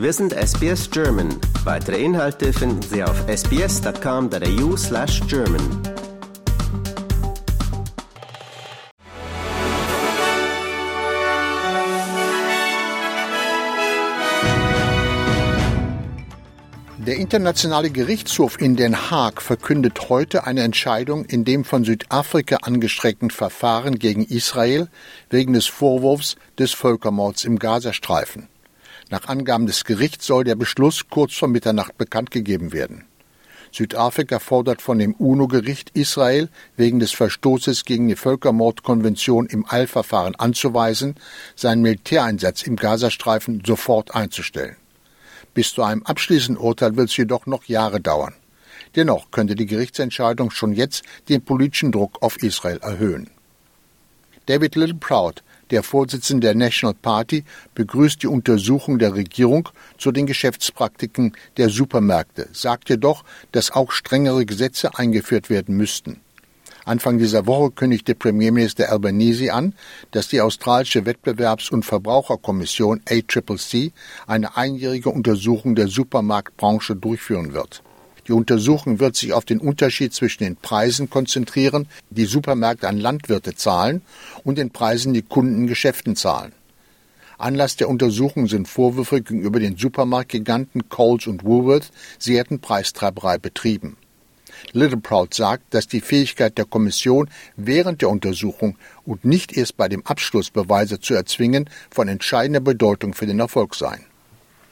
Wir sind SBS German. Weitere Inhalte finden Sie auf sbs.com.au slash German. Der Internationale Gerichtshof in Den Haag verkündet heute eine Entscheidung in dem von Südafrika angestreckten Verfahren gegen Israel wegen des Vorwurfs des Völkermords im Gazastreifen. Nach Angaben des Gerichts soll der Beschluss kurz vor Mitternacht bekannt gegeben werden. Südafrika fordert von dem UNO-Gericht Israel wegen des Verstoßes gegen die Völkermordkonvention im Eilverfahren anzuweisen, seinen Militäreinsatz im Gazastreifen sofort einzustellen. Bis zu einem abschließenden Urteil wird es jedoch noch Jahre dauern. Dennoch könnte die Gerichtsentscheidung schon jetzt den politischen Druck auf Israel erhöhen. David Littleproud, der Vorsitzende der National Party, begrüßt die Untersuchung der Regierung zu den Geschäftspraktiken der Supermärkte, sagt jedoch, dass auch strengere Gesetze eingeführt werden müssten. Anfang dieser Woche kündigte Premierminister Albanese an, dass die australische Wettbewerbs- und Verbraucherkommission ACCC eine einjährige Untersuchung der Supermarktbranche durchführen wird. Die Untersuchung wird sich auf den Unterschied zwischen den Preisen konzentrieren, die Supermärkte an Landwirte zahlen, und den Preisen, die Kunden in Geschäften zahlen. Anlass der Untersuchung sind Vorwürfe gegenüber den Supermarktgiganten Coles und Woolworth, sie hätten Preistreiberei betrieben. Littleproud sagt, dass die Fähigkeit der Kommission während der Untersuchung und nicht erst bei dem Abschluss Beweise zu erzwingen von entscheidender Bedeutung für den Erfolg sei.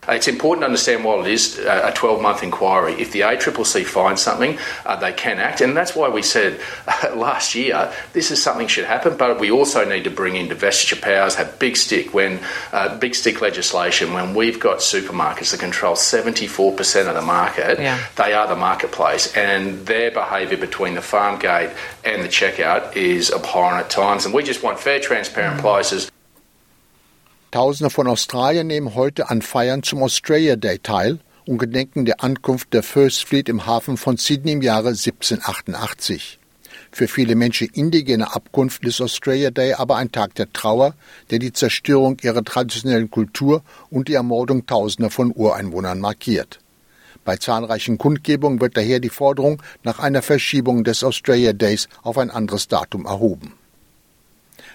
Uh, it's important to understand what it is uh, a 12 month inquiry. If the ACCC finds something, uh, they can act. And that's why we said uh, last year this is something should happen, but we also need to bring in divestiture powers, have big stick when uh, big stick legislation. When we've got supermarkets that control 74% of the market, yeah. they are the marketplace, and their behaviour between the farm gate and the checkout is abhorrent at times. And we just want fair, transparent mm. prices. Tausende von Australiern nehmen heute an Feiern zum Australia Day teil und gedenken der Ankunft der First Fleet im Hafen von Sydney im Jahre 1788. Für viele Menschen indigener Abkunft ist Australia Day aber ein Tag der Trauer, der die Zerstörung ihrer traditionellen Kultur und die Ermordung Tausender von Ureinwohnern markiert. Bei zahlreichen Kundgebungen wird daher die Forderung nach einer Verschiebung des Australia Days auf ein anderes Datum erhoben.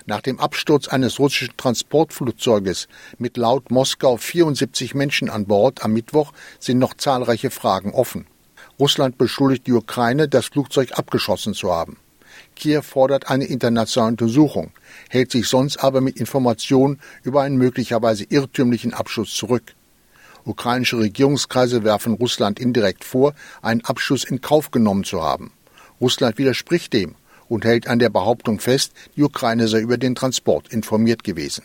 Nach dem Absturz eines russischen Transportflugzeuges mit laut Moskau 74 Menschen an Bord am Mittwoch sind noch zahlreiche Fragen offen. Russland beschuldigt die Ukraine, das Flugzeug abgeschossen zu haben. Kiew fordert eine internationale Untersuchung, hält sich sonst aber mit Informationen über einen möglicherweise irrtümlichen Abschuss zurück. Ukrainische Regierungskreise werfen Russland indirekt vor, einen Abschuss in Kauf genommen zu haben. Russland widerspricht dem und hält an der Behauptung fest, die Ukraine sei über den Transport informiert gewesen.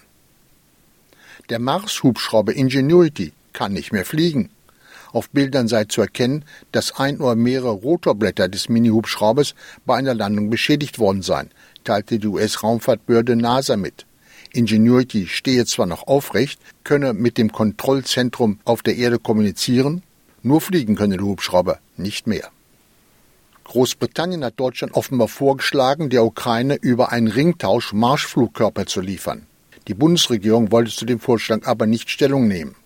Der Mars-Hubschrauber Ingenuity kann nicht mehr fliegen. Auf Bildern sei zu erkennen, dass ein oder mehrere Rotorblätter des Mini-Hubschraubers bei einer Landung beschädigt worden seien, teilte die US-Raumfahrtbehörde NASA mit. Ingenuity stehe zwar noch aufrecht, könne mit dem Kontrollzentrum auf der Erde kommunizieren, nur fliegen könne der Hubschrauber nicht mehr. Großbritannien hat Deutschland offenbar vorgeschlagen, der Ukraine über einen Ringtausch Marschflugkörper zu liefern. Die Bundesregierung wollte zu dem Vorschlag aber nicht Stellung nehmen.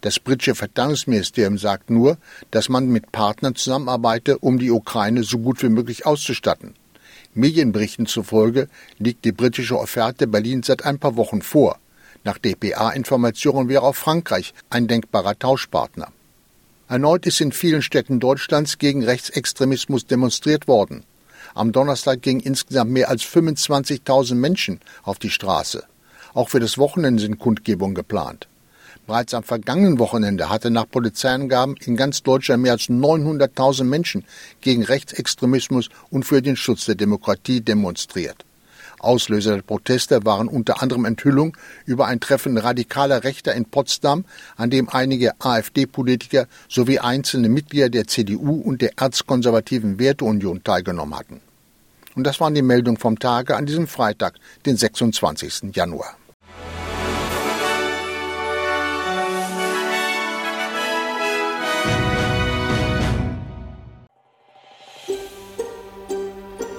Das britische Verteidigungsministerium sagt nur, dass man mit Partnern zusammenarbeite, um die Ukraine so gut wie möglich auszustatten. Medienberichten zufolge liegt die britische Offerte Berlin seit ein paar Wochen vor. Nach DPA-Informationen wäre auch Frankreich ein denkbarer Tauschpartner. Erneut ist in vielen Städten Deutschlands gegen Rechtsextremismus demonstriert worden. Am Donnerstag gingen insgesamt mehr als 25.000 Menschen auf die Straße. Auch für das Wochenende sind Kundgebungen geplant. Bereits am vergangenen Wochenende hatte nach Polizeiangaben in ganz Deutschland mehr als 900.000 Menschen gegen Rechtsextremismus und für den Schutz der Demokratie demonstriert. Auslöser der Proteste waren unter anderem Enthüllungen über ein Treffen radikaler Rechter in Potsdam, an dem einige AfD-Politiker sowie einzelne Mitglieder der CDU und der erzkonservativen Werteunion teilgenommen hatten. Und das waren die Meldungen vom Tage an diesem Freitag, den 26. Januar.